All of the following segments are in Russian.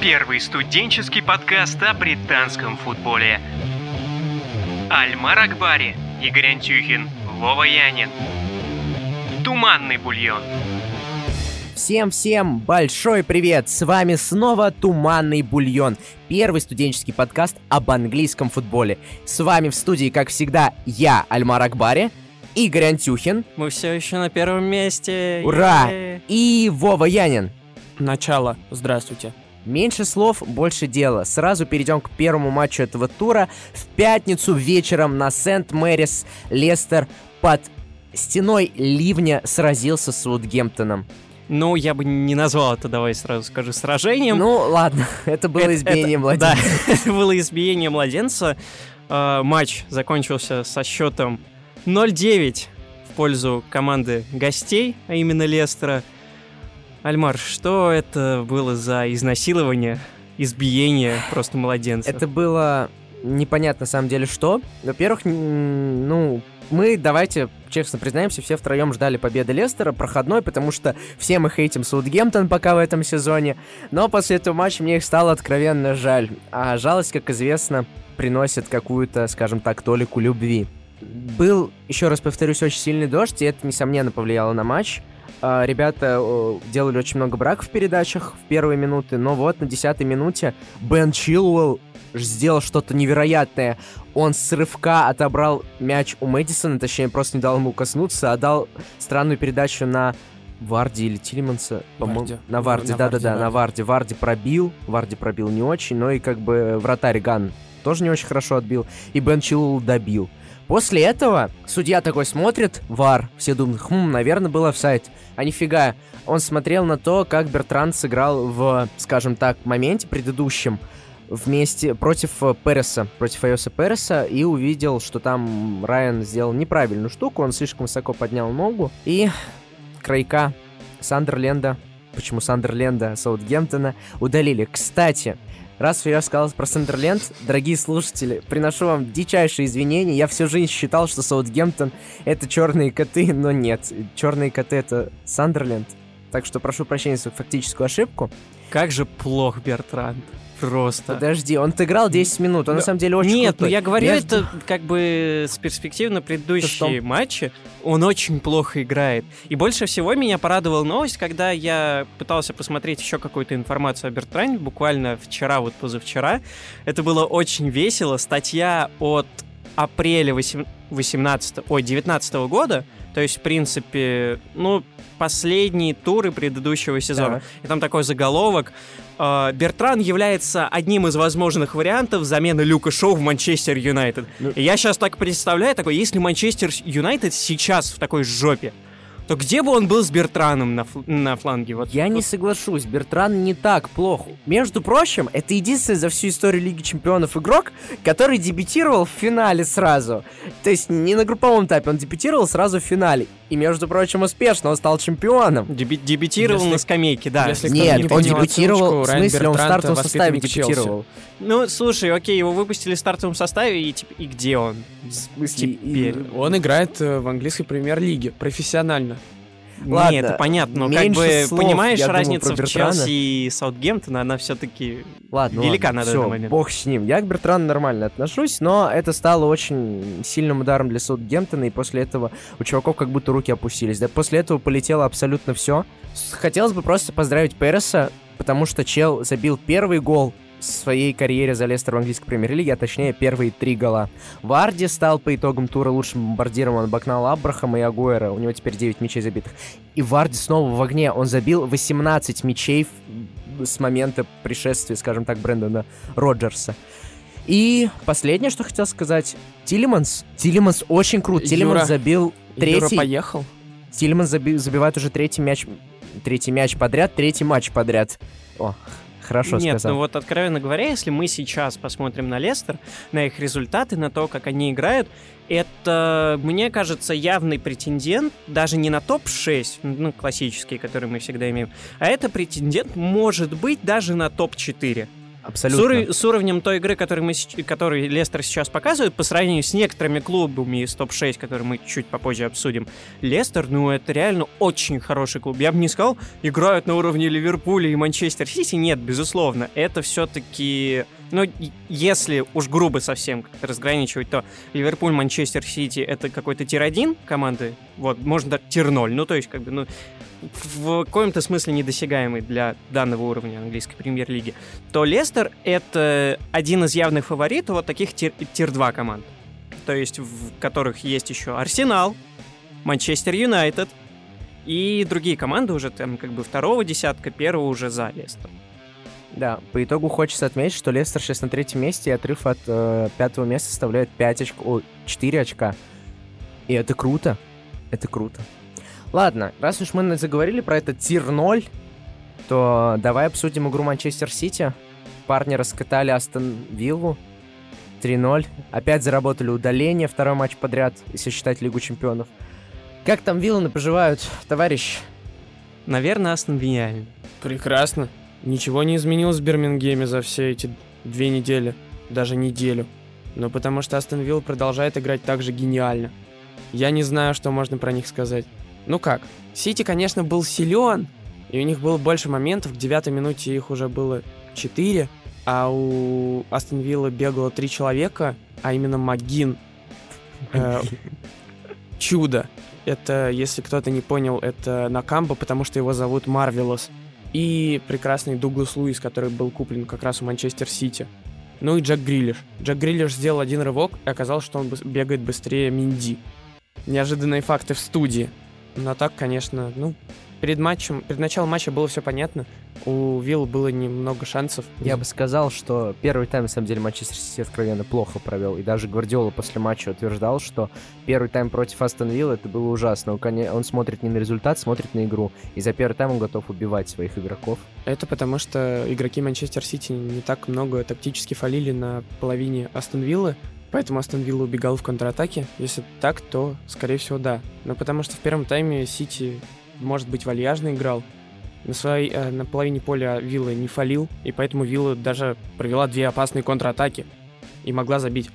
Первый студенческий подкаст о британском футболе. Альмар Акбари, Игорь Антюхин, Вова Янин. Туманный бульон. Всем-всем большой привет! С вами снова Туманный Бульон, первый студенческий подкаст об английском футболе. С вами в студии, как всегда, я, Альмар Акбари, Игорь Антюхин. Мы все еще на первом месте. Ура! Е-е-е. И Вова Янин. Начало. Здравствуйте. Меньше слов, больше дела. Сразу перейдем к первому матчу этого тура. В пятницу вечером на Сент-Мэрис Лестер под стеной ливня сразился с Саутгемптоном. Ну, я бы не назвал это, давай сразу скажу, сражением. Ну, ладно, это было Это- избиение это- младенца. Да, это было избиение младенца. Э, матч закончился со счетом 0-9 в пользу команды гостей, а именно Лестера. Альмар, что это было за изнасилование, избиение просто младенца? Это было непонятно на самом деле что. Во-первых, ну, мы, давайте честно признаемся, все втроем ждали победы Лестера, проходной, потому что все мы хейтим Саутгемптон пока в этом сезоне. Но после этого матча мне их стало откровенно жаль. А жалость, как известно, приносит какую-то, скажем так, толику любви. Был, еще раз повторюсь, очень сильный дождь, и это, несомненно, повлияло на матч. А, Ребята делали очень много браков в передачах в первые минуты, но вот на десятой минуте Бен Чилуэлл сделал что-то невероятное. Он с рывка отобрал мяч у Мэдисона, точнее, просто не дал ему коснуться, а дал странную передачу на Варди или Тилиманса, по-моему. На Варди, да-да-да, на Варди. Варди пробил, Варди пробил не очень, но и как бы вратарь Ган тоже не очень хорошо отбил, и Бен Чилуэлл добил. После этого судья такой смотрит, VAR, все думают, хм, наверное, был офсайд. А нифига, он смотрел на то, как Бертран сыграл в, скажем так, моменте предыдущем вместе против э, Переса, против Айоса Переса, и увидел, что там Райан сделал неправильную штуку, он слишком высоко поднял ногу, игрока Сандерленда, почему Сандерленда, Саутгемптона, удалили. Кстати, Раз я сказал про Сандерленд, дорогие слушатели, приношу вам дичайшие извинения. Я всю жизнь считал, что Саутгемптон — это черные коты, но нет. Черные коты — это Сандерленд. Так что прошу прощения за фактическую ошибку. Как же плох Бертранд. Просто. Подожди, он отыграл 10 минут, он на Да. самом деле очень Нет, ну крутой. я говорю Между- это как бы с перспективы на предыдущие матчи. Он очень плохо играет. И больше всего меня порадовала новость, когда я пытался посмотреть еще какую-то информацию о Бертране, буквально вчера, вот позавчера. Это было очень весело. Статья от апреля 18, ой, 19 года, то есть, в принципе, ну, последние туры предыдущего сезона. Так. И там такой заголовок. Э, Бертран является одним из возможных вариантов замены Люка Шоу в Манчестер Юнайтед. Ну- И я сейчас так представляю, такой, если Манчестер Юнайтед сейчас в такой жопе, то где бы он был с Бертраном на, фл- на фланге? Вот, Я не вот соглашусь, Бертран не так плох. Между прочим, это единственный за всю историю Лиги Чемпионов игрок, который дебютировал в финале сразу. То есть не на групповом этапе, он дебютировал сразу в финале. И, между прочим, успешно, он стал чемпионом. деби- дебютировал Если- на скамейке, да. если- Нет, не он дебютировал, отсылочку, в Райан смысле, он в стартовом составе дебютировал. Ну, слушай, окей, его выпустили в стартовом составе, и, типа, и где он? В смысле, Теперь. и- Он играет э, в английской премьер-лиге профессионально. Ладно, Нет, это понятно, но как бы, слов, понимаешь, про в. Челси и Саутгемптона, она все-таки Ладно, велика ладно, на данный момент. бог с ним. Я к Бертрану нормально отношусь, но это стало очень сильным ударом для Саутгемптона, и после этого у чуваков как будто руки опустились. Да, после этого полетело абсолютно все. Хотелось бы просто поздравить Переса, потому что Чел забил первый гол своей карьере за Лестер в английской премьер-лиге, а точнее первые три гола. Варди стал по итогам тура лучшим бомбардиром, он обогнал Абрахама и Агуэра, у него теперь 9 мячей забитых. И Варди снова в огне, он забил 18 мячей с момента пришествия, скажем так, Брэндона Роджерса. И последнее, что хотел сказать, Тилиманс. Тилиманс очень крут. Юра- Тилиманс забил Юра третий. поехал. Тилиманс заби- забивает уже третий мяч, третий мяч подряд, третий матч подряд. О, хорошо Нет, сказал. ну вот откровенно говоря, если мы сейчас посмотрим на Лестер, на их результаты, на то, как они играют, это, мне кажется, явный претендент даже не на топ-6, ну, классические, которые мы всегда имеем, а это претендент может быть даже на топ-4. Абсолютно. С, ур- с уровнем той игры, который, мы, который Лестер сейчас показывает, по сравнению с некоторыми клубами из топ-6, которые мы чуть попозже обсудим, Лестер, ну, это реально очень хороший клуб. Я бы не сказал, играют на уровне Ливерпуля и Манчестер Сити. Нет, безусловно. Это все-таки... Ну, и- если уж грубо совсем как-то разграничивать, то Ливерпуль, Манчестер Сити — это какой-то tier-1 команды. Вот, можно даже tier-0. Ну, то есть, как бы, ну, в каком-то смысле недосягаемый для данного уровня английской премьер-лиги, то Лестер — это один из явных фаворитов вот таких tier- tier-2 команд. То есть в которых есть еще Арсенал, Манчестер Юнайтед и другие команды уже там как бы второго десятка, первого уже за Лестер. Да, по итогу хочется отметить, что Лестер сейчас на третьем месте, и отрыв от э, пятого места составляет 5 очков, о, 4 очка. И это круто. Это круто. Ладно, раз уж мы заговорили про этот тир 0, то давай обсудим игру Манчестер Сити. Парни раскатали Астон Виллу 3-0. Опять заработали удаление, второй матч подряд, если считать Лигу Чемпионов. Как там Вилланы поживают, товарищ? Наверное, Астон гениальный. Прекрасно. Ничего не изменилось в Бирмингеме за все эти две недели, даже неделю. Но потому что Астон Вилл продолжает играть так же гениально. Я не знаю, что можно про них сказать. Ну как, Сити, конечно, был силен, и у них было больше моментов, к девятой минуте их уже было четыре, а у Астон Вилла бегало три человека, а именно Магин. Э, Чудо. Это, если кто-то не понял, это Накамба, потому что его зовут Марвелос. И прекрасный Дуглас Луис, который был куплен как раз у Манчестер Сити. Ну и Джек Гриллиш. Джек Гриллиш сделал один рывок, и оказалось, что он бегает быстрее Минди. Неожиданные факты в студии. Но так, конечно, ну, перед матчем, перед началом матча было все понятно. У Вилл было немного шансов. Я бы сказал, что первый тайм, на самом деле, Манчестер Сити откровенно плохо провел. И даже Гвардиола после матча утверждал, что первый тайм против Астон Вилла это было ужасно. Он смотрит не на результат, смотрит на игру. И за первый тайм он готов убивать своих игроков. Это потому, что игроки Манчестер Сити не так много тактически фалили на половине Астон Виллы, поэтому Астон Вилла убегал в контратаке. Если так, то, скорее всего, да. Но потому что в первом тайме Сити, может быть, вальяжно играл. На, своей, э, на половине поля Вилла не фалил, и поэтому Вилла даже провела две опасные контратаки и могла забить.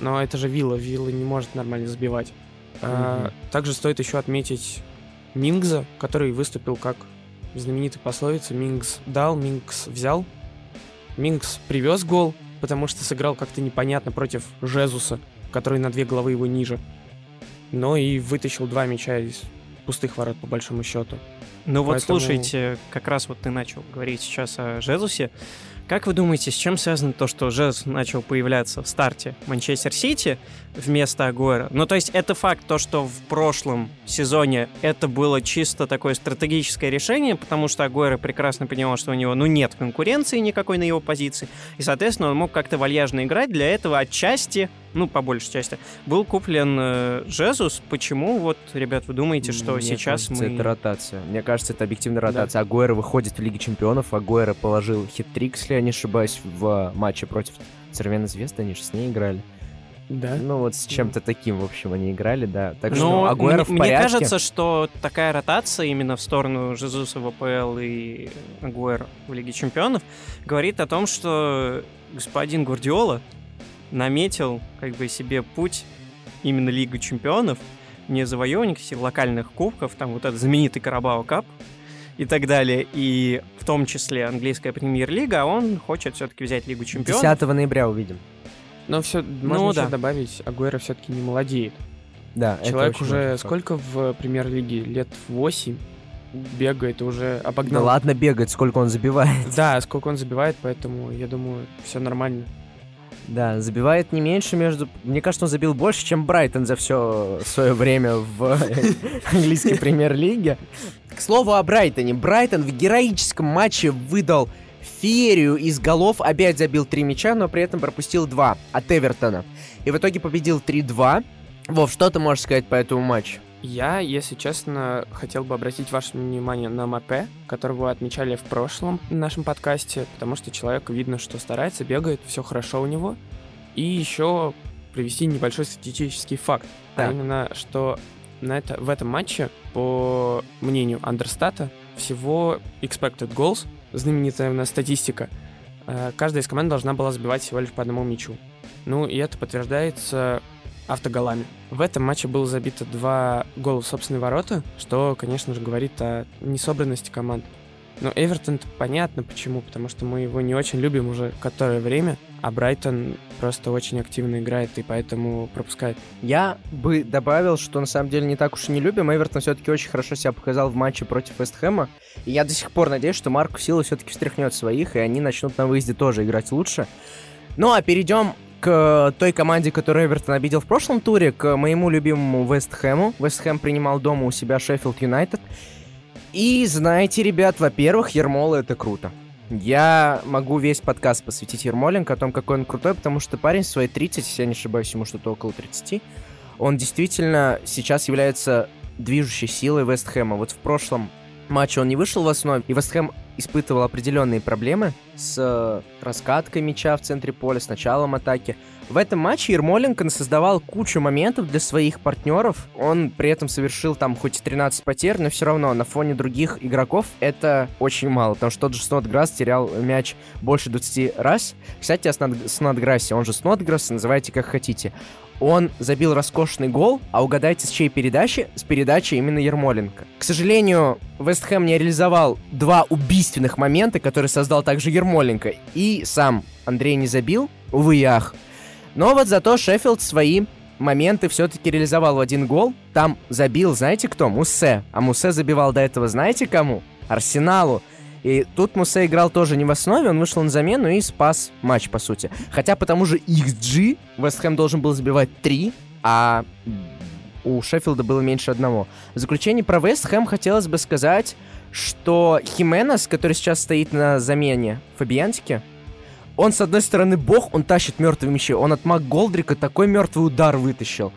Но это же Вилла, Вилла не может нормально забивать. А, Мгм. также стоит еще отметить Мингза, который выступил как в знаменитой пословице «Мингс дал, Мингс взял». Мингс привез гол, потому что сыграл как-то непонятно против Жезуса, который на две головы его ниже. Но и вытащил два мяча из пустых ворот, по большому счету. Ну вот Поэтому- слушайте, как раз вот ты начал говорить сейчас о Жезусе. Как вы думаете, с чем связано то, что Жезус начал появляться в старте Манчестер Сити вместо Агуэра? Ну, то есть это факт, то, что в прошлом сезоне это было чисто такое стратегическое решение, потому что Агуэра прекрасно понимал, что у него, ну, нет конкуренции никакой на его позиции, и, соответственно, он мог как-то вальяжно играть. Для этого отчасти, ну, по большей части, был куплен э, Жезус. Почему, вот, ребят, вы думаете, что Мне сейчас кажется, мы... это ротация. Мне кажется, это объективная ротация. Агуэро выходит в Лиге Чемпионов. Агуэро положил хит-трик, если я не ошибаюсь, в матче против Цервена Звезды. Они же с ней играли. Да? Ну вот с чем-то таким, в общем, они играли, да. Так Ну, что Агуэро мне, в мне порядке. кажется, что такая ротация именно в сторону Жезуса в АПЛ и Агуэро в Лиге Чемпионов говорит о том, что господин Гвардиола наметил как бы себе путь именно Лигу Чемпионов, не завоевание каких локальных кубков, там вот этот знаменитый Карабао Кап и так далее, и в том числе английская премьер-лига, а он хочет все-таки взять Лигу Чемпионов. 10 ноября увидим. Но все, можно Ну да. добавить, Агуэро все-таки не молодеет. Да, Человек уже сколько в премьер-лиге? Лет 8 бегает, и уже Да обогнал. ладно бегать, сколько он забивает. Да, сколько он забивает, поэтому я думаю, все нормально. Да, забивает не меньше между... Мне кажется, он забил больше, чем Брайтон за все свое время в английской премьер-лиге. К слову о Брайтоне. Брайтон в героическом матче выдал феерию из голов. Опять забил три мяча, но при этом пропустил два от Эвертона. И в итоге победил 3-2. Вов, что ты можешь сказать по этому матчу? Я, если честно, хотел бы обратить ваше внимание на Мапе, которого вы отмечали в прошлом нашем подкасте, потому что человек видно, что старается, бегает, все хорошо у него. И еще привести небольшой статистический факт, Так. а именно, что на это, в этом матче, по мнению Андерстата, всего expected goals, знаменитая у нас статистика, э, каждая из команд должна была забивать всего лишь по одному мячу. Ну, и это подтверждается автоголами. В этом матче было забито два гола в собственные ворота, что, конечно же, говорит о несобранности команд. Но Эвертон понятно почему, потому что мы его не очень любим уже которое время, а Брайтон просто очень активно играет и поэтому пропускает. Я бы добавил, что на самом деле не так уж и не любим. Эвертон все-таки очень хорошо себя показал в матче против Вестхэма. И я до сих пор надеюсь, что Марку Сила все-таки встряхнет своих, и они начнут на выезде тоже играть лучше. Ну а перейдем к той команде, которую Эвертон обидел в прошлом туре, к моему любимому Вестхэму. Вестхэм принимал дома у себя Шеффилд Юнайтед. И знаете, ребят, во-первых, Ермола это круто. Я могу весь подкаст посвятить Ермоленко о том, какой он крутой, потому что парень в свои 30, если я не ошибаюсь, ему что-то около 30, он действительно сейчас является движущей силой Вестхэма. Вот в прошлом матче он не вышел в основе, и Вестхэм испытывал определенные проблемы с э, раскаткой мяча в центре поля, с началом атаки. В этом матче Ермоленко создавал кучу моментов для своих партнеров. Он при этом совершил там хоть и 13 потерь, но все равно на фоне других игроков это очень мало, потому что тот же Снотграсс терял мяч больше 20 раз. Кстати, о Снотграссе, он же Снотграсс, называйте как хотите. Он забил роскошный гол, а угадайте, с чьей передачи? С передачи именно Ермоленко. К сожалению, Вестхэм не реализовал два убийственных момента, которые создал также Ермоленко. И сам Андрей не забил, увы и ах. Но вот зато Шеффилд свои моменты все-таки реализовал в один гол. Там забил, знаете кто? Муссе. А Муссе забивал до этого, знаете кому? Арсеналу. И тут Муссе играл тоже не в основе, он вышел на замену и спас матч, по сути. Хотя по тому же XG Вестхэм должен был забивать 3, а у Шеффилда было меньше одного. В заключение про Вестхэм хотелось бы сказать, что Хименес, который сейчас стоит на замене Фабиантике, он, с одной стороны, бог, он тащит мертвые мячи. Он от МакГолдрика такой мертвый удар вытащил.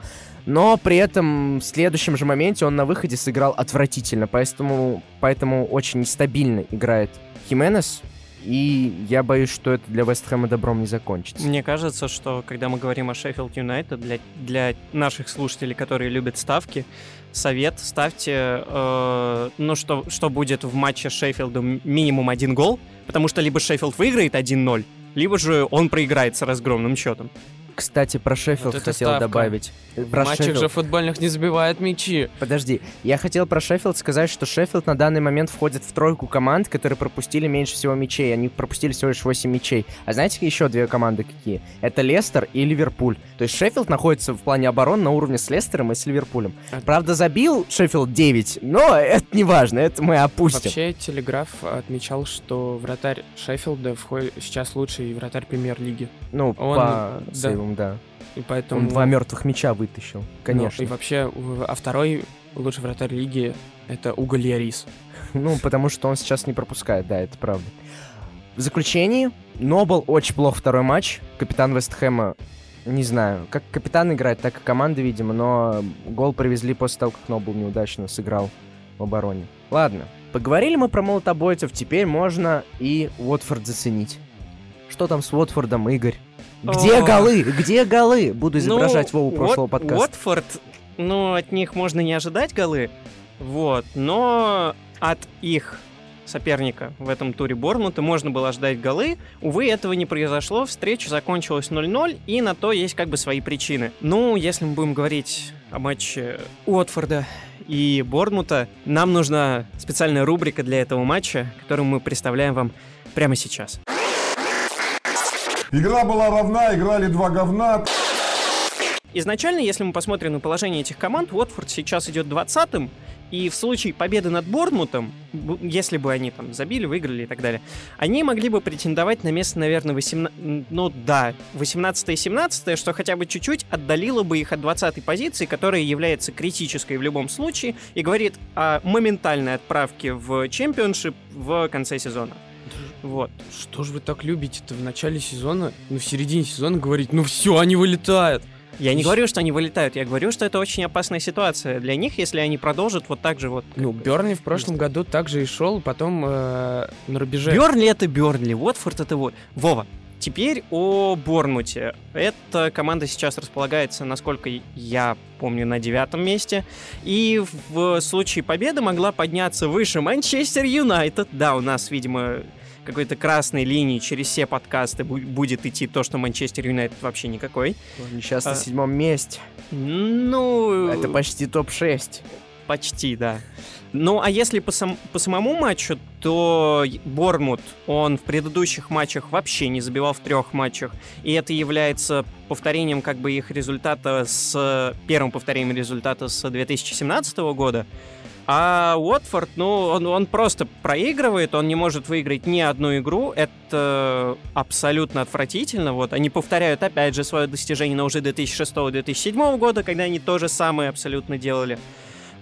Но при этом в следующем же моменте он на выходе сыграл отвратительно. Поэтому, поэтому очень нестабильно играет Хименес. И я боюсь, что это для Вестхэма добром не закончится. Мне кажется, что когда мы говорим о Шеффилд Юнайтед, для, для наших слушателей, которые любят ставки, совет ставьте, э, ну, что, что будет в матче с Шеффилдом минимум один гол, потому что либо Шеффилд выиграет 1-0, либо же он проиграет с разгромным счетом. Кстати, про Шеффилд вот хотел ставка. добавить. Про матчах Шеффилд. же футбольных не забивают мячи. Подожди, я хотел про Шеффилд сказать, что Шеффилд на данный момент входит в тройку команд, которые пропустили меньше всего мячей. Они пропустили всего лишь 8 мячей. А знаете еще две команды какие? Это Лестер и Ливерпуль. То есть Шеффилд находится в плане обороны на уровне с Лестером и с Ливерпулем. А... Правда, забил Шеффилд 9, но это не важно, это мы опустим. Вообще, Телеграф отмечал, что вратарь Шеффилда входит сейчас лучший вратарь премьер-лиги. Ну, Он... по да, сейвам, да. И поэтому... Он два мертвых мяча вытащил, конечно. Ну, и вообще, а второй лучший вратарь лиги — это Уго Льярис. Ну, потому что он сейчас не пропускает, да, это правда. В заключении, Нобл очень плохо второй матч. Капитан Вестхэма, не знаю, как капитан играет, так и команда, видимо, но гол привезли после того, как Нобл неудачно сыграл в обороне. Ладно, поговорили мы про молотобойцев, теперь можно и Уотфорд заценить. Что там с Уотфордом, Игорь? Где голы? Где голы? Буду изображать ну, Вову прошлого Уот, подкаста. Уотфорд, ну, от них можно не ожидать голы, вот, но от их соперника в этом туре Борнмута можно было ждать голы. Увы, этого не произошло, встреча закончилась 0-0, и на то есть как бы свои причины. Ну, если мы будем говорить о матче Уотфорда и Борнмута, нам нужна специальная рубрика для этого матча, которую мы представляем вам прямо сейчас. Игра была равна, играли два говна. Изначально, если мы посмотрим на положение этих команд, Уотфорд сейчас идет 20-м, и в случае победы над Борнмутом, если бы они там забили, выиграли и так далее, они могли бы претендовать на место, наверное, 18... Ну да, 18 и 17 что хотя бы чуть-чуть отдалило бы их от 20 позиции, которая является критической в любом случае и говорит о моментальной отправке в чемпионшип в конце сезона. Вот. Что же вы так любите-то в начале сезона, ну, в середине сезона говорить, ну все, они вылетают. Я не говорю, что они вылетают, я говорю, что это очень опасная ситуация для них, если они продолжат вот так же вот. Ну, Бернли в прошлом году также и шел, потом э, на рубеже. Бернли это Бернли, Уотфорд это вот. Вова, Теперь о Борнмуте. Эта команда сейчас располагается, насколько я помню, на девятом месте. И в случае победы могла подняться выше Манчестер Юнайтед. Да, у нас, видимо, какой-то красной линии через все подкасты бу- будет идти то, что Манчестер Юнайтед вообще никакой. Они сейчас А. на седьмом месте. Ну, Это почти топ-6. Почти, да. Ну, а если по, сам- по самому матчу, то Бормут, он в предыдущих матчах вообще не забивал в трех матчах. И это является повторением как бы их результата с... Первым повторением результата с 2017 года. А Уотфорд, ну, он, он просто проигрывает, он не может выиграть ни одну игру. Это абсолютно отвратительно. Вот они повторяют опять же свое достижение на уже 2006-2007 года, когда они то же самое абсолютно делали.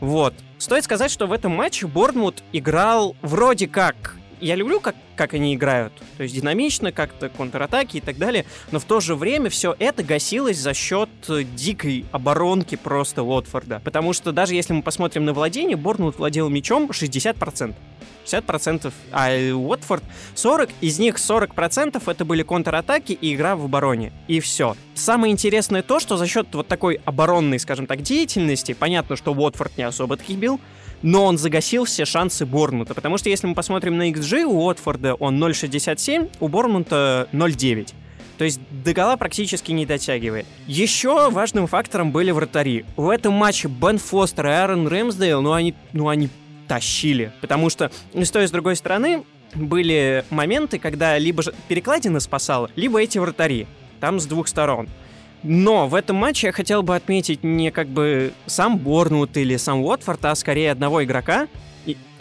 Вот. Стоит сказать, что в этом матче Борнмут играл вроде как... Я люблю, как, как они играют. То есть динамично, как-то контратаки и так далее. Но в то же время все это гасилось за счет э, дикой оборонки просто Уотфорда. Потому что даже если мы посмотрим на владение, Борнмут владел мячом 60%. 60%, а э, Уотфорд 40, из них 40% это были контратаки и игра в обороне. И все. Самое интересное то, что за счет вот такой оборонной, скажем так, деятельности, понятно, что Уотфорд не особо таких бил, но он загасил все шансы Борнмута. Потому что если мы посмотрим на XG, у Уотфорда он 0.67, у Борнмута 0.9. То есть до гола практически не дотягивает. Еще важным фактором были вратари. В этом матче Бен Фостер и Аарон Рэмсдейл, ну они, ну они тащили. Потому что и с той, и с другой стороны были моменты, когда либо перекладина спасала, либо эти вратари. Там с двух сторон. Но в этом матче я хотел бы отметить не как бы сам Борнут или сам Уотфорд, а скорее одного игрока,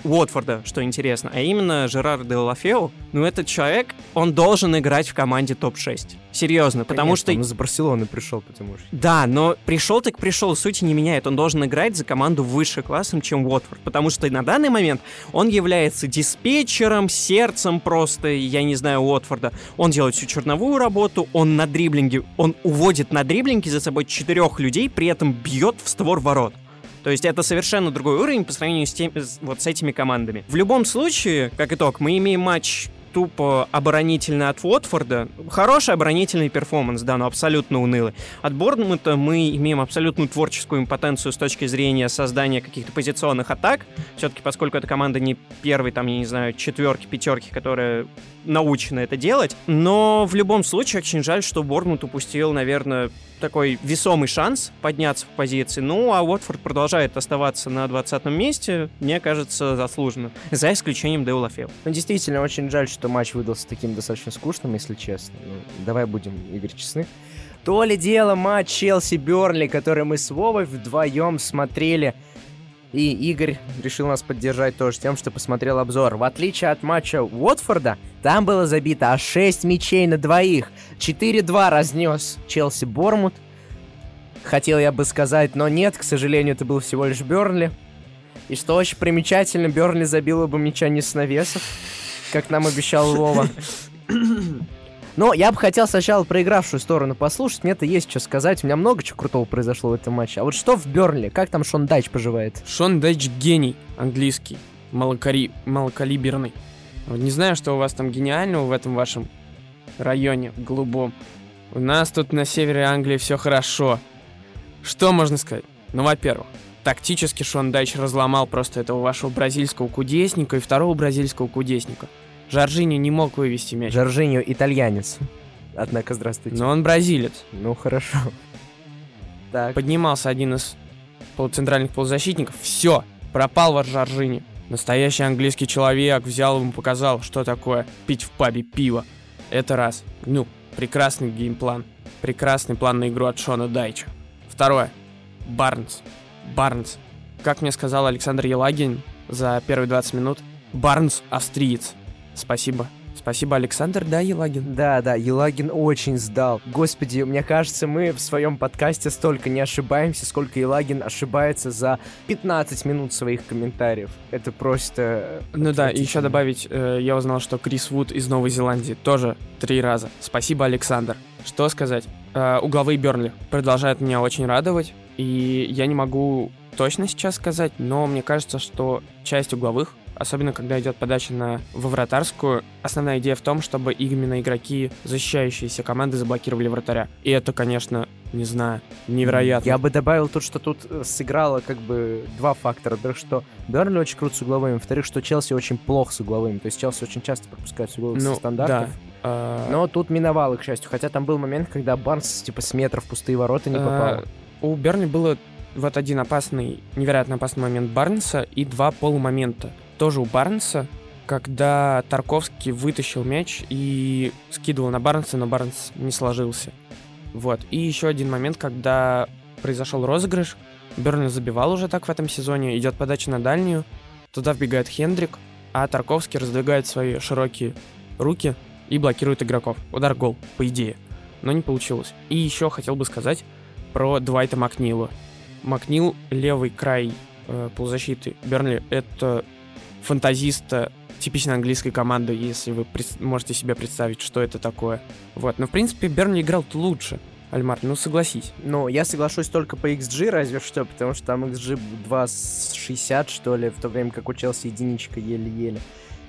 Уотфорда, что интересно, а именно Жерар де Лафео. Ну, этот человек, он должен играть в команде топ-6. Серьезно, потому Конечно, что... Он из Барселоны пришел, потому что... Да, но пришел так пришел, сути не меняет. Он должен играть за команду выше классом, чем Уотфорд. Потому что на данный момент он является диспетчером, сердцем просто, я не знаю, Уотфорда. Он делает всю черновую работу, он на дриблинге, он уводит на дриблинге за собой четырех людей, при этом бьет в створ ворот. То есть это совершенно другой уровень по сравнению с, тем, с- вот с этими командами. В любом случае, как итог, мы имеем матч тупо оборонительный от Уотфорда. Хороший оборонительный перформанс, да, но абсолютно унылый. От Борнмута мы имеем абсолютную творческую импотенцию с точки зрения создания каких-то позиционных атак. Все-таки, поскольку эта команда не первый, там, я не знаю, четверки, пятерки, которая научена это делать. Но в любом случае очень жаль, что Борнмут упустил, наверное, такой весомый шанс подняться в позиции. Ну, а Уотфорд продолжает оставаться на 20 месте, мне кажется, заслуженно. За исключением Деула Фил. Ну, действительно, очень жаль, что матч выдался таким достаточно скучным, если честно. Ну, давай будем, Игорь, честны. То ли дело матч Челси-Бернли, который мы с Вовой вдвоем смотрели. И Игорь решил нас поддержать тоже тем, что посмотрел обзор. В отличие от матча Уотфорда, там было забито аж 6 мячей на двоих. 4-2 разнес Челси Бормут. Хотел я бы сказать, но нет, к сожалению, это был всего лишь Бернли. И что очень примечательно, Бернли забила бы мяча не с навесов, как нам обещал Вова. Но я бы хотел сначала проигравшую сторону послушать, мне-то есть что сказать, у меня много чего крутого произошло в этом матче. А вот что в Бернли, как там Шон Дайч поживает? Шон Дайч гений английский, малокари... малокалиберный. Не знаю, что у вас там гениального в этом вашем районе голубом. У нас тут на севере Англии все хорошо. Что можно сказать? Ну, во-первых, тактически Шон Дайч разломал просто этого вашего бразильского кудесника и второго бразильского кудесника. Жоржини не мог вывести мяч. Жоржиньо итальянец. Однако, здравствуйте. Но он бразилец. Ну, хорошо. Так, Поднимался один из полуцентральных полузащитников. Все, пропал ваш Жоржини. Настоящий английский человек взял ему показал, что такое пить в пабе пиво. Это раз. Ну, прекрасный геймплан. Прекрасный план на игру от Шона Дайча. Второе. Барнс. Барнс. Как мне сказал Александр Елагин за первые 20 минут, Барнс австриец. Спасибо. Спасибо, Александр, да, Елагин? Да, да, Елагин очень сдал. Господи, мне кажется, мы в своем подкасте столько не ошибаемся, сколько Елагин ошибается за 15 минут своих комментариев. Это просто... Ну да, и еще добавить, э, я узнал, что Крис Вуд из Новой Зеландии тоже три раза. Спасибо, Александр. Что сказать? Э, угловые Бернли продолжают меня очень радовать, и я не могу точно сейчас сказать, но мне кажется, что часть угловых, особенно когда идет подача на во вратарскую, основная идея в том, чтобы именно игроки защищающиеся команды заблокировали вратаря. И это, конечно, не знаю, невероятно. Я бы добавил тут, что тут э, сыграло как бы два фактора. Во-первых, что Бернли очень круто с угловыми. Во-вторых, что Челси очень плохо с угловыми. То есть Челси очень часто пропускает с угловых со Ну, стандартов. да. А, Но тут миновал их, к счастью. Хотя там был момент, когда Барнс типа с метров пустые ворота не а, попал. У Берни было вот один опасный, невероятно опасный момент Барнса и два полумомента. Тоже у Барнса, когда Тарковский вытащил мяч и скидывал на Барнса, но Барнс не сложился. Вот. И еще один момент, когда произошел розыгрыш, Бернли забивал уже так в этом сезоне, идет подача на дальнюю, туда вбегает Хендрик, а Тарковский раздвигает свои широкие руки и блокирует игроков. Удар гол, по идее. Но не получилось. И еще хотел бы сказать про Двайта Макнила. Макнил, левый край э, полузащиты Бернли, это фантазиста типичной английской команды, если вы можете себе представить, что это такое. Вот, но в принципе Бернли играл лучше. Альмар, ну согласись. Ну, я соглашусь только по XG, разве что, потому что там XG 2,60, что ли, в то время как у Челси единичка еле-еле.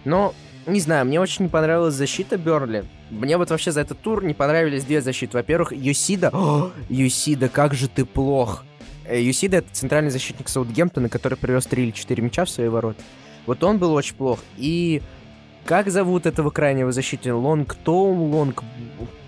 Но, не знаю, мне очень не понравилась защита Бернли. Мне вот вообще за этот тур не понравились две защиты. Во-первых, Юсида. О, Юсида, как же ты плох. Э, Юсида — это центральный защитник Саутгемптона, который привез 3 или 4 мяча в свои ворота. Вот он был очень плох. И как зовут этого крайнего защитника? Лонг Том, Лонг...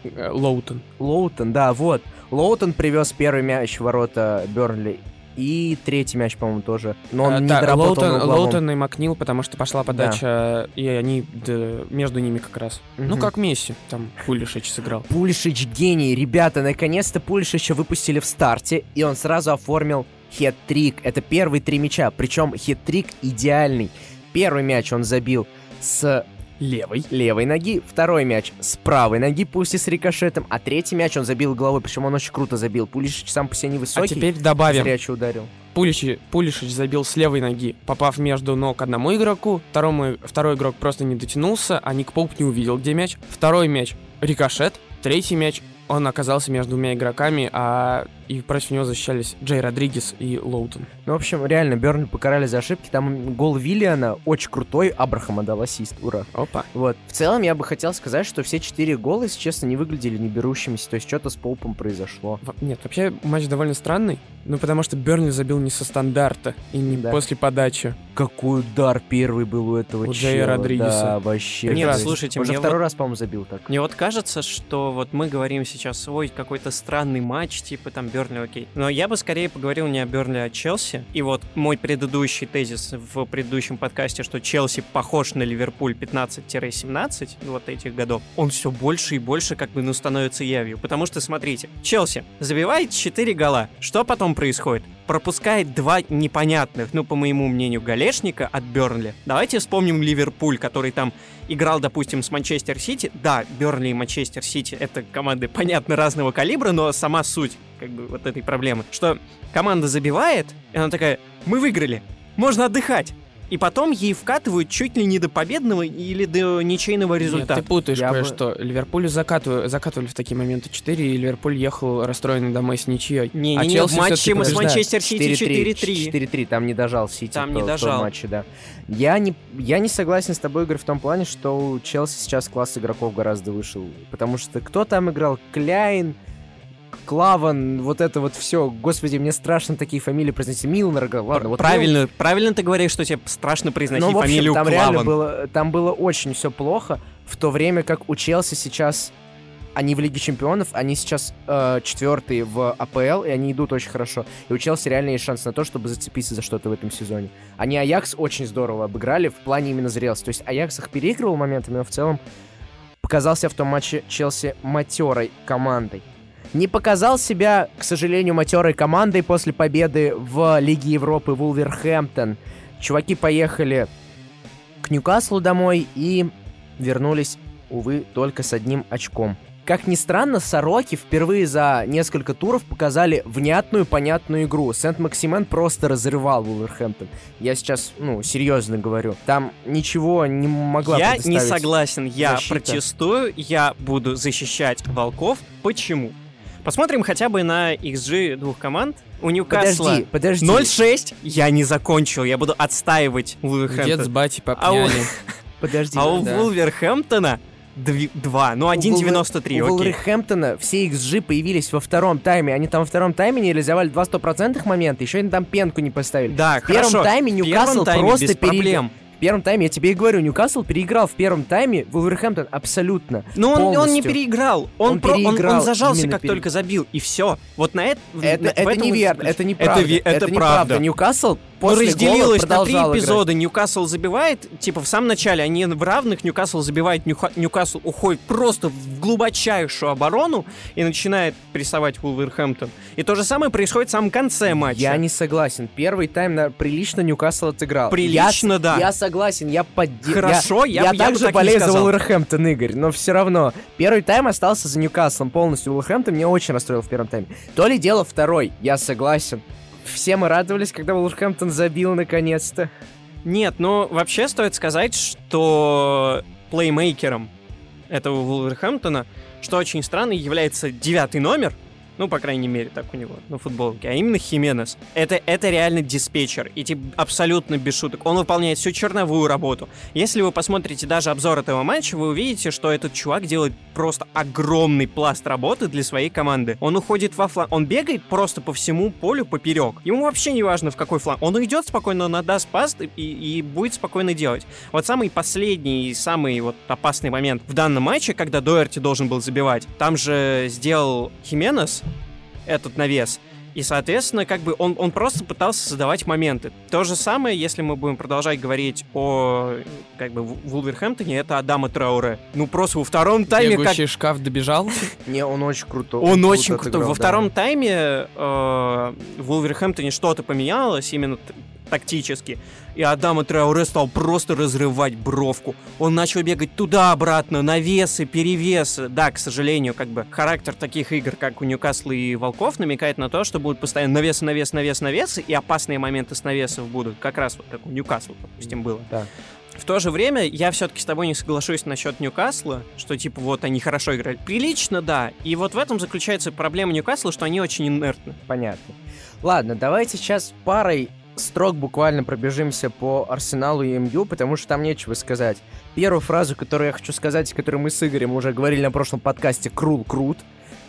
Э, Лоутон. Лоутон, да, вот. Лоутон привез первый мяч в ворота Бернли. И третий мяч, по-моему, тоже. Но он Э, не да, доработал Лоутон. Лоутон и Макнил, потому что пошла подача, и они да, между ними как раз. Ну, Мгм. как Месси, там Пулишич сыграл. Пулишич гений. Ребята, наконец-то Пулишича выпустили в старте, и он сразу оформил хет-трик. Это первые три мяча, причем хет-трик идеальный. Первый мяч он забил с Левый. левой ноги, второй мяч с правой ноги, пусть и с рикошетом, а третий мяч он забил головой, причем он очень круто забил. Пулишич сам по себе А невысокий, теперь добавим. зрячий ударил. Пуличи, Пулишич забил с левой ноги, попав между ног одному игроку, второму, второй игрок просто не дотянулся, а Ник Поуп не увидел, где мяч. Второй мяч — рикошет, третий мяч — он оказался между двумя игроками, а и против него защищались Джей Родригес и Лоутон. Ну, в общем, реально, Бернли покарали за ошибки. Там гол Виллиана очень крутой, Абрахам отдал ассист, ура. Опа. Вот. В целом, я бы хотел сказать, что все четыре гола, если честно, не выглядели не берущимися. То есть что-то с Поупом произошло. Во- Нет, вообще матч довольно странный, ну потому что Бернли забил не со стандарта и не Да. после подачи. Какой удар первый был у этого У чела. Джея Родригеса. Да, вообще. Нет, жесть. слушайте, Он же мне второй вот- раз, по-моему, забил так. Мне вот кажется, что вот мы говорим сейчас, ой, какой-то странный матч, типа там Бернли, окей. Но я бы скорее поговорил не о Бернли, а о Челси. И вот мой предыдущий тезис в предыдущем подкасте, что Челси похож на Ливерпуль 15-17 вот этих годов, он все больше и больше как бы ну становится явью. Потому что, смотрите, Челси забивает 4 гола. Что потом происходит? Пропускает два непонятных, ну, по моему мнению, голешника от Бернли. Давайте вспомним Ливерпуль, который там играл, допустим, с Манчестер Сити. Да, Бернли и Манчестер Сити — это команды, понятно, разного калибра, но сама суть как бы вот этой проблемы, что команда забивает, и она такая, мы выиграли, можно отдыхать. И потом ей вкатывают чуть ли не до победного или до ничейного результата. Нет, ты путаешь Я бы- кое-что. Ливерпулю закатывали, закатывали в такие моменты 4, и Ливерпуль ехал расстроенный домой с ничьей. Не, а не, не, Челси в матче мы с. Манчестер Сити 4-3. 4-3, там не дожал Сити Там в не дожал. матче, да. Я не, я не согласен с тобой, Игорь, в том плане, что у Челси сейчас класс игроков гораздо выше. Потому что кто там играл? Кляйн, Клаван, вот это вот все. Господи, мне страшно такие фамилии произносить. Милнер, ладно, вот правильно, правильно ты говоришь, что тебе страшно произносить ну, в общем, фамилию там Клаван. реально было, там было очень все плохо, в то время как у Челси сейчас они в Лиге Чемпионов, они сейчас э, четвертые в АПЛ, и они идут очень хорошо. И у Челси реально есть шанс на то, чтобы зацепиться за что-то в этом сезоне. Они Аякс очень здорово обыграли в плане именно зрелости. То есть Аякс их переигрывал моментами, но в целом показался в том матче Челси матерой командой. Не показал себя, к сожалению, матерой командой после победы в Лиге Европы Вулверхэмптон. Чуваки поехали к Ньюкаслу домой и вернулись, увы, только с одним очком. Как ни странно, Сороки впервые за несколько туров показали внятную, понятную игру. Сент-Максимен просто разрывал Вулверхэмптон. Я сейчас, ну, серьезно говорю. Там ничего не могла Я не согласен, я защита. протестую, я буду защищать волков. Почему? Посмотрим хотя бы на XG двух команд. У Ньюкасла Подожди, подожди. 0-6 я не закончил, я буду отстаивать Дед с Вулверхэмптон. по А у- пьяни. Подожди. А у. Вулверхэмптона 1.92, ну У 1.93, Вулвер- У. Вулверхэмптона все XG появились во втором тайме. Они там во втором тайме не реализовали два стопроцентных момента, еще они там пенку не поставили. Да, В первом хорошо. тайме Ньюкасл первом тайме просто переиграл. проблем. В первом тайме, я тебе и говорю, Ньюкасл переиграл в первом тайме Вулверхэмптон абсолютно. Но он, он не переиграл. Он, Он про- он- он переиграл, зажался, как пере- только забил, и все. Вот на это... Это, на- это неверно, это неправда. ви- это неправда. правда. Ньюкасл Ну, после гола разделилось на три играть. эпизода. Ньюкасл забивает, типа в самом начале они в равных, Ньюкасл забивает, Ньюха- Ньюкасл уходит просто в глубочайшую оборону и начинает прессовать Вулверхэмптон. И то же самое происходит в самом конце матча. Я не согласен. Первый тайм на- прилично Ньюкасл отыграл. Прилично, я, да. Я согласен, я поддерживаю. Хорошо, я- я, я бы также так болею за. Вулверхэмптон, Игорь, но все равно. Первый тайм остался за Ньюкаслом полностью. Вулверхэмптон меня очень расстроил в первом тайме. То ли дело второй, я согласен. Все мы радовались, когда Вулверхэмптон забил наконец-то. Нет, ну вообще стоит сказать, что плеймейкером этого Вулверхэмптона, что очень странно, является девятый номер, ну, по крайней мере, так у него на футболке, а именно Хименес. Это, это реально диспетчер, и типа абсолютно без шуток. Он выполняет всю черновую работу. Если вы посмотрите даже обзор этого матча, вы увидите, что этот чувак делает просто огромный пласт работы для своей команды. Он уходит во фланг, он бегает просто по всему полю поперек. Ему вообще не важно, в какой фланг. Он идет спокойно, он отдаст пас и, и будет спокойно делать. Вот самый последний и самый вот опасный момент в данном матче, когда Доерти должен был забивать, там же сделал Хименес этот навес. И, соответственно, как бы он, он просто пытался создавать моменты. То же самое, если мы будем продолжать говорить о как бы Ву- Вулверхэмптоне, это Адама Трауре. Ну, просто во втором тайме, как Бегущий шкаф добежал. Не, он очень крутой. он круто очень крутой. отыграл, Во втором тайме э, в Вулверхэмптоне что-то поменялось, именно тактически. И Адама Трауре стал просто разрывать бровку. Он начал бегать туда-обратно, навесы, перевесы. Да, к сожалению, как бы характер таких игр, как у Ньюкасла и Волков, намекает на то, что будут постоянно навесы, навес, навес, навесы, и опасные моменты с навесов будут, как раз вот как у Ньюкасла, допустим, было. Да. В то же время я все-таки с тобой не соглашусь насчет Ньюкасла, что типа вот они хорошо играли. Прилично, да. И вот в этом заключается проблема Ньюкасла, что они очень инертны. Понятно. Ладно, давайте сейчас парой строк буквально пробежимся по Арсеналу и МЮ, потому что там нечего сказать. Первую фразу, которую я хочу сказать, которую мы с Игорем уже говорили на прошлом подкасте, Крул крут.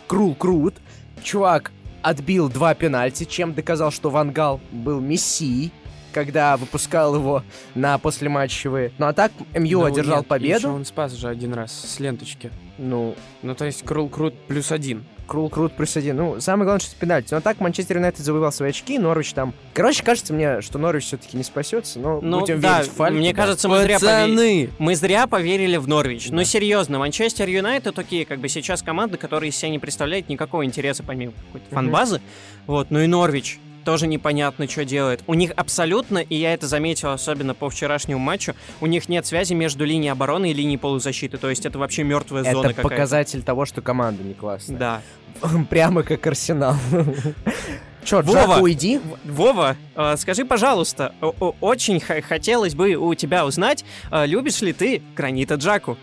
Крул крут. Чувак отбил два пенальти, чем доказал, что Вангал был мессией, когда выпускал его на послематчевые. Ну а так МЮ Ну, одержал нет, победу. он спас же один раз с ленточки. Ну, Ну, то есть Крул Крут плюс один. Крул Крут плюс один. Ну, самое главное, что это пенальти. Но так Манчестер Юнайтед завоевал свои очки, Норвич там... Короче, кажется мне, что Норвич все-таки не спасется, но Ну будем да, верить в Фальку. мне да. кажется, мы зря, поверили, Пацаны! мы зря поверили в Норвич. Ну Да. серьезно, Манчестер Юнайтед такие, как бы сейчас команды, которые из себя не представляют никакого интереса помимо какой-то фан-базы. Вот, ну и Норвич тоже непонятно, что делает. У них абсолютно, и я это заметил особенно по вчерашнему матчу, у них нет связи между линией обороны и линией полузащиты. То есть это вообще мертвая зона Это какая-то. показатель того, что команда не классная. Да. Прямо как Арсенал. Чё, Вова! Джак, уйди. Вова, э, скажи, пожалуйста, очень хотелось бы у тебя узнать, э, любишь ли ты Гранита Джаку?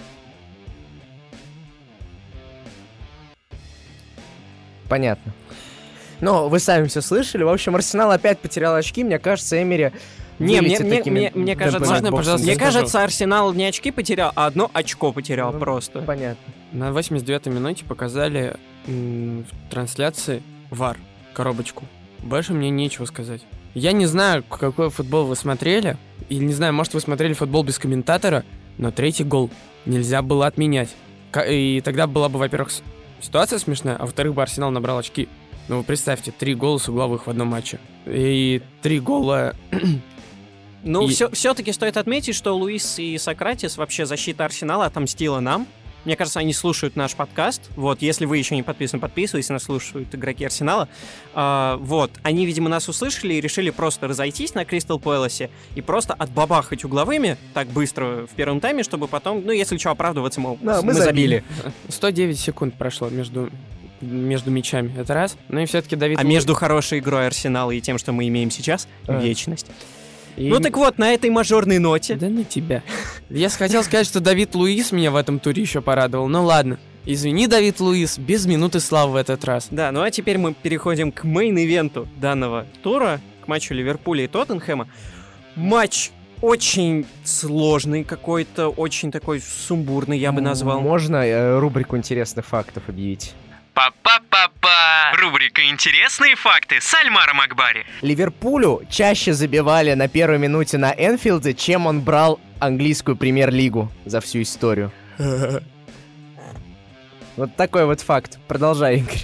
Понятно. Ну, вы сами все слышали. В общем, Арсенал опять потерял очки. Мне кажется, Эмери Не, мне, мне, мне, мне кажется, Можно, пожалуйста, мне скажу? кажется, Арсенал не очки потерял, а одно очко потерял Ну, просто. Понятно. На 89-й минуте показали в трансляции ВАР, коробочку. Больше мне нечего сказать. Я не знаю, какой футбол вы смотрели, или не знаю, может вы смотрели футбол без комментатора, но третий гол нельзя было отменять. И тогда была бы, во-первых, ситуация смешная, а во-вторых, бы Арсенал набрал очки. Ну вы представьте, три гола с угловых в одном матче. И три гола... Ну, И- все, все-таки стоит отметить, что Луис и Сократис, вообще защита Арсенала, отомстила нам. Мне кажется, они слушают наш подкаст. Вот, если вы еще не подписаны, подписывайтесь, нас слушают игроки Арсенала. А, вот, они, видимо, нас услышали и решили просто разойтись на Кристал Пэласе и просто отбабахать угловыми так быстро в первом тайме, чтобы потом, ну, если что, оправдываться, мол, Да, мы, мы забили. 109 секунд прошло между между мячами. Это раз. Ну и все-таки Давид... А Лу- между хорошей игрой Арсенала и тем, что мы имеем сейчас, А. вечность. и- Ну так вот, на этой мажорной ноте. Да на тебя. Я хотел сказать, что Давид Луис меня в этом туре еще порадовал. Ну ладно. Извини, Давид Луис, без минуты славы в этот раз. Да, ну а теперь мы переходим к мейн-ивенту данного тура, к матчу Ливерпуля и Тоттенхэма. Матч очень сложный какой-то, очень такой сумбурный, я бы назвал. Можно э, рубрику интересных фактов объявить? Па-па-па-па! Рубрика «Интересные факты» с Альмаром Акбари. Ливерпулю чаще забивали на первой минуте на Энфилде, чем он брал английскую премьер-лигу за всю историю. Вот такой вот факт. Продолжай, Игорь.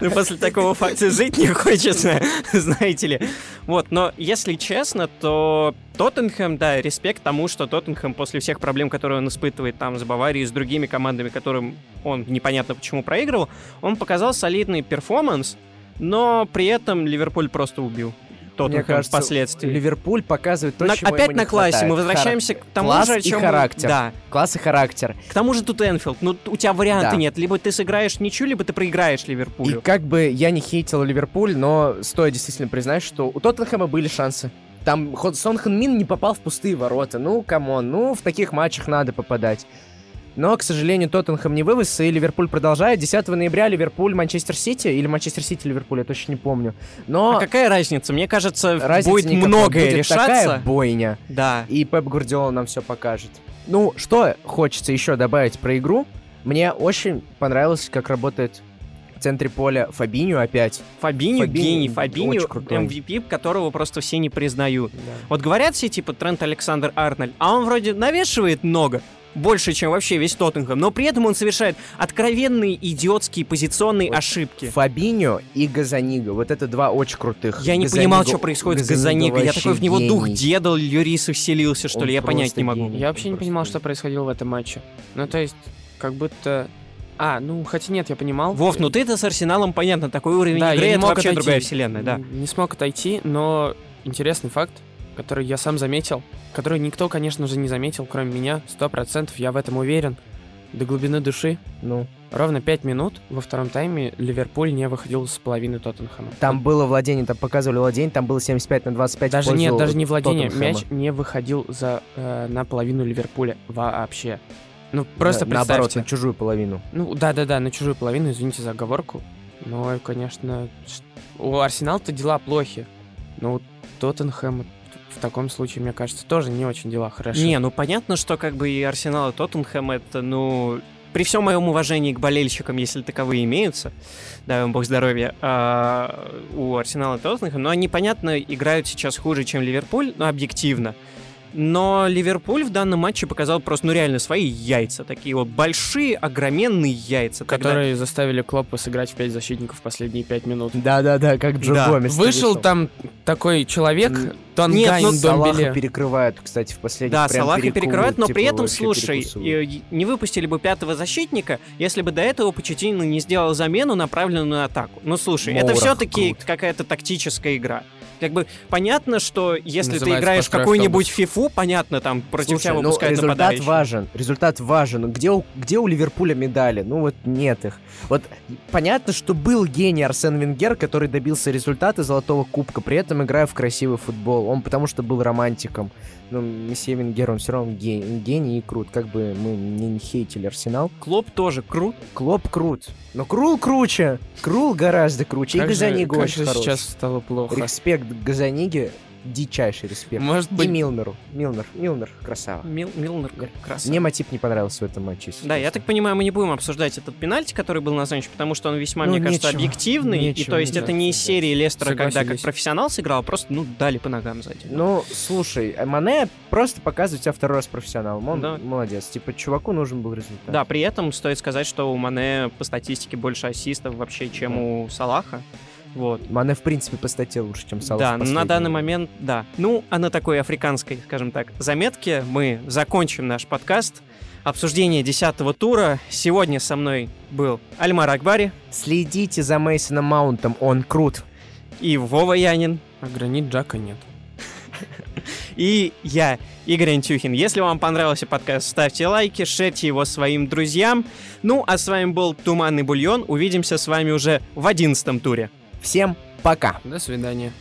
Ну, после такого факта жить не хочется, знаете ли. Вот, но если честно, то Тоттенхэм, да, респект тому, что Тоттенхэм после всех проблем, которые он испытывает там с Баварией, с другими командами, которым он непонятно почему проигрывал, он показал солидный перформанс, но при этом Ливерпуль просто убил. Тоттенхэм Мне кажется, впоследствии. Ливерпуль показывает то, На- чего опять на классе хватает. мы возвращаемся Хара- к тому Класс же, о и чем мы- характер. Да. Класс и характер. К тому же тут Энфилд. Ну, у тебя варианта Да. нет. Либо ты сыграешь ничью, либо ты проиграешь И Ливерпулю. как бы я не хейтил Ливерпуль, но стоит действительно признать, что у Тоттенхэма были шансы. Там Сон Хэн Мин не попал в пустые ворота. Ну, камон, ну, в таких матчах надо попадать. Но, к сожалению, Тоттенхэм не вывез, и Ливерпуль продолжает. 10 ноября Ливерпуль, Манчестер Сити, или Манчестер Сити, Ливерпуль, я точно не помню. Но А какая разница? Мне кажется, разницы будет никакой. многое Будет решаться. такая бойня. Да. И Пеп Гвардиола нам все покажет. Ну, что хочется еще добавить про игру? Мне очень понравилось, как работает в центре поля Фабиню опять. Фабиню, Фабиньо гений. Фабиню. MVP, которого просто все не признают. Вот говорят все, типа, Трент Александр Арнольд, а он вроде навешивает много, больше, чем вообще весь Тоттенхэм, но при этом он совершает откровенные идиотские позиционные Вот ошибки. Фабиньо и Газанига. Вот это два очень крутых. Я не Газанига- понимал, что происходит с Газаниго. Я такой в него дух гений. деда Льюриса вселился, что Он ли, я понять не могу. гений. Я вообще не Просто понимал, гений. что происходило в этом матче. Ну, то есть, как будто... А, ну, хотя нет, я понимал. Вов, ну ты-то с Арсеналом, понятно, такой уровень Да, игры, я не это мог вообще отойти. другая вселенная, да. Не смог отойти, но интересный факт, который я сам заметил, который никто, конечно же, не заметил, кроме меня, сто процентов, я в этом уверен, до глубины души. Ну, Ровно 5 минут во втором тайме Ливерпуль не выходил с половины Тоттенхэма. там было владение, там показывали владение, там было 75 на 25 в Даже нет, даже не владение. Тоттенхэма. Мяч не выходил за э, на половину Ливерпуля вообще. Ну просто На- Наоборот, на чужую половину. Ну да, да, да, на чужую половину, извините за оговорку. Но, конечно, у Арсенала-то дела плохи. Но у Тоттенхэма в таком случае, мне кажется, тоже не очень дела хороши. Не, ну понятно, что как бы и Арсенал, и Тоттенхэм это, ну, при всем моем уважении к болельщикам, если таковые имеются, дай вам бог здоровья, а, у Арсенала и Тоттенхэм, но они, понятно, играют сейчас хуже, чем Ливерпуль, ну, объективно. Но Ливерпуль в данном матче показал просто, ну, реально, свои яйца. Такие вот большие, огроменные яйца. Тогда- которые заставили Клопа сыграть в 5 защитников в последние 5 минут. Да-да-да, как Джо Да. Гомес. Вышел там такой человек, Тангайн ну, Салаха перекрывают, кстати, в последних Да, прям Салаха перекуют, перекрывают, но типа, при этом, слушай, перекусывают. э, не выпустили бы пятого защитника, если бы до этого Почетино не сделал замену, направленную на атаку. Ну, слушай, это Моура все-таки крут. какая-то тактическая игра. Как бы понятно, что если ты Называется играешь в «Пошли какую-нибудь фифу, понятно, там против Слушай, тебя ну, выпускают результат нападающих. важен, результат важен. Но Где у, где у Ливерпуля медали? Ну вот нет их. Вот понятно, что был гений Арсен Венгер, который добился результата Золотого Кубка, при этом играя в красивый футбол. Он потому что был романтиком. Ну, месье Венгер, он все равно гений, гений и крут. Как бы мы не, не хейтили Арсенал. Клоп тоже крут. Клоп крут. Но Крул круче. Крул гораздо круче. Как и Газанига очень хорош. сейчас стало плохо. Респект Газаниге. Дичайший респект. Может И быть, Милнеру. Милнер. Милнер. Красава. Мил, Милнер красавец. Мне мотив не понравился в этом матче. если Да, я честно. так понимаю, мы не будем обсуждать этот пенальти, который был назначен, потому что он весьма, Ну, мне кажется, нечего. объективный. и Нечего, то есть это не из нечего. серии Лестера, когда как профессионал сыграл, а просто, ну, дали по ногам сзади. Ну, слушай, Мане просто показывает себя второй раз профессионалом. Он Да. молодец. Типа, чуваку нужен был результат. Да, при этом стоит сказать, что у Мане по статистике больше ассистов вообще, чем у Салаха. Вот. Мане, в принципе, по статье лучше, чем Салах. да, на данный момент, да. Ну, а на такой африканской, скажем так, заметке мы закончим наш подкаст. Обсуждение десятого тура. Сегодня со мной был Альмар Акбари Следите за Мейсоном Маунтом, он крут. и Вова Янин. а гранит Джака нет. И я, Игорь Антюхин. Если вам понравился подкаст, ставьте лайки, шерьте его своим друзьям. Ну, а с вами был Туманный Бульон. Увидимся с вами уже в одиннадцатом туре. Всем пока. До свидания.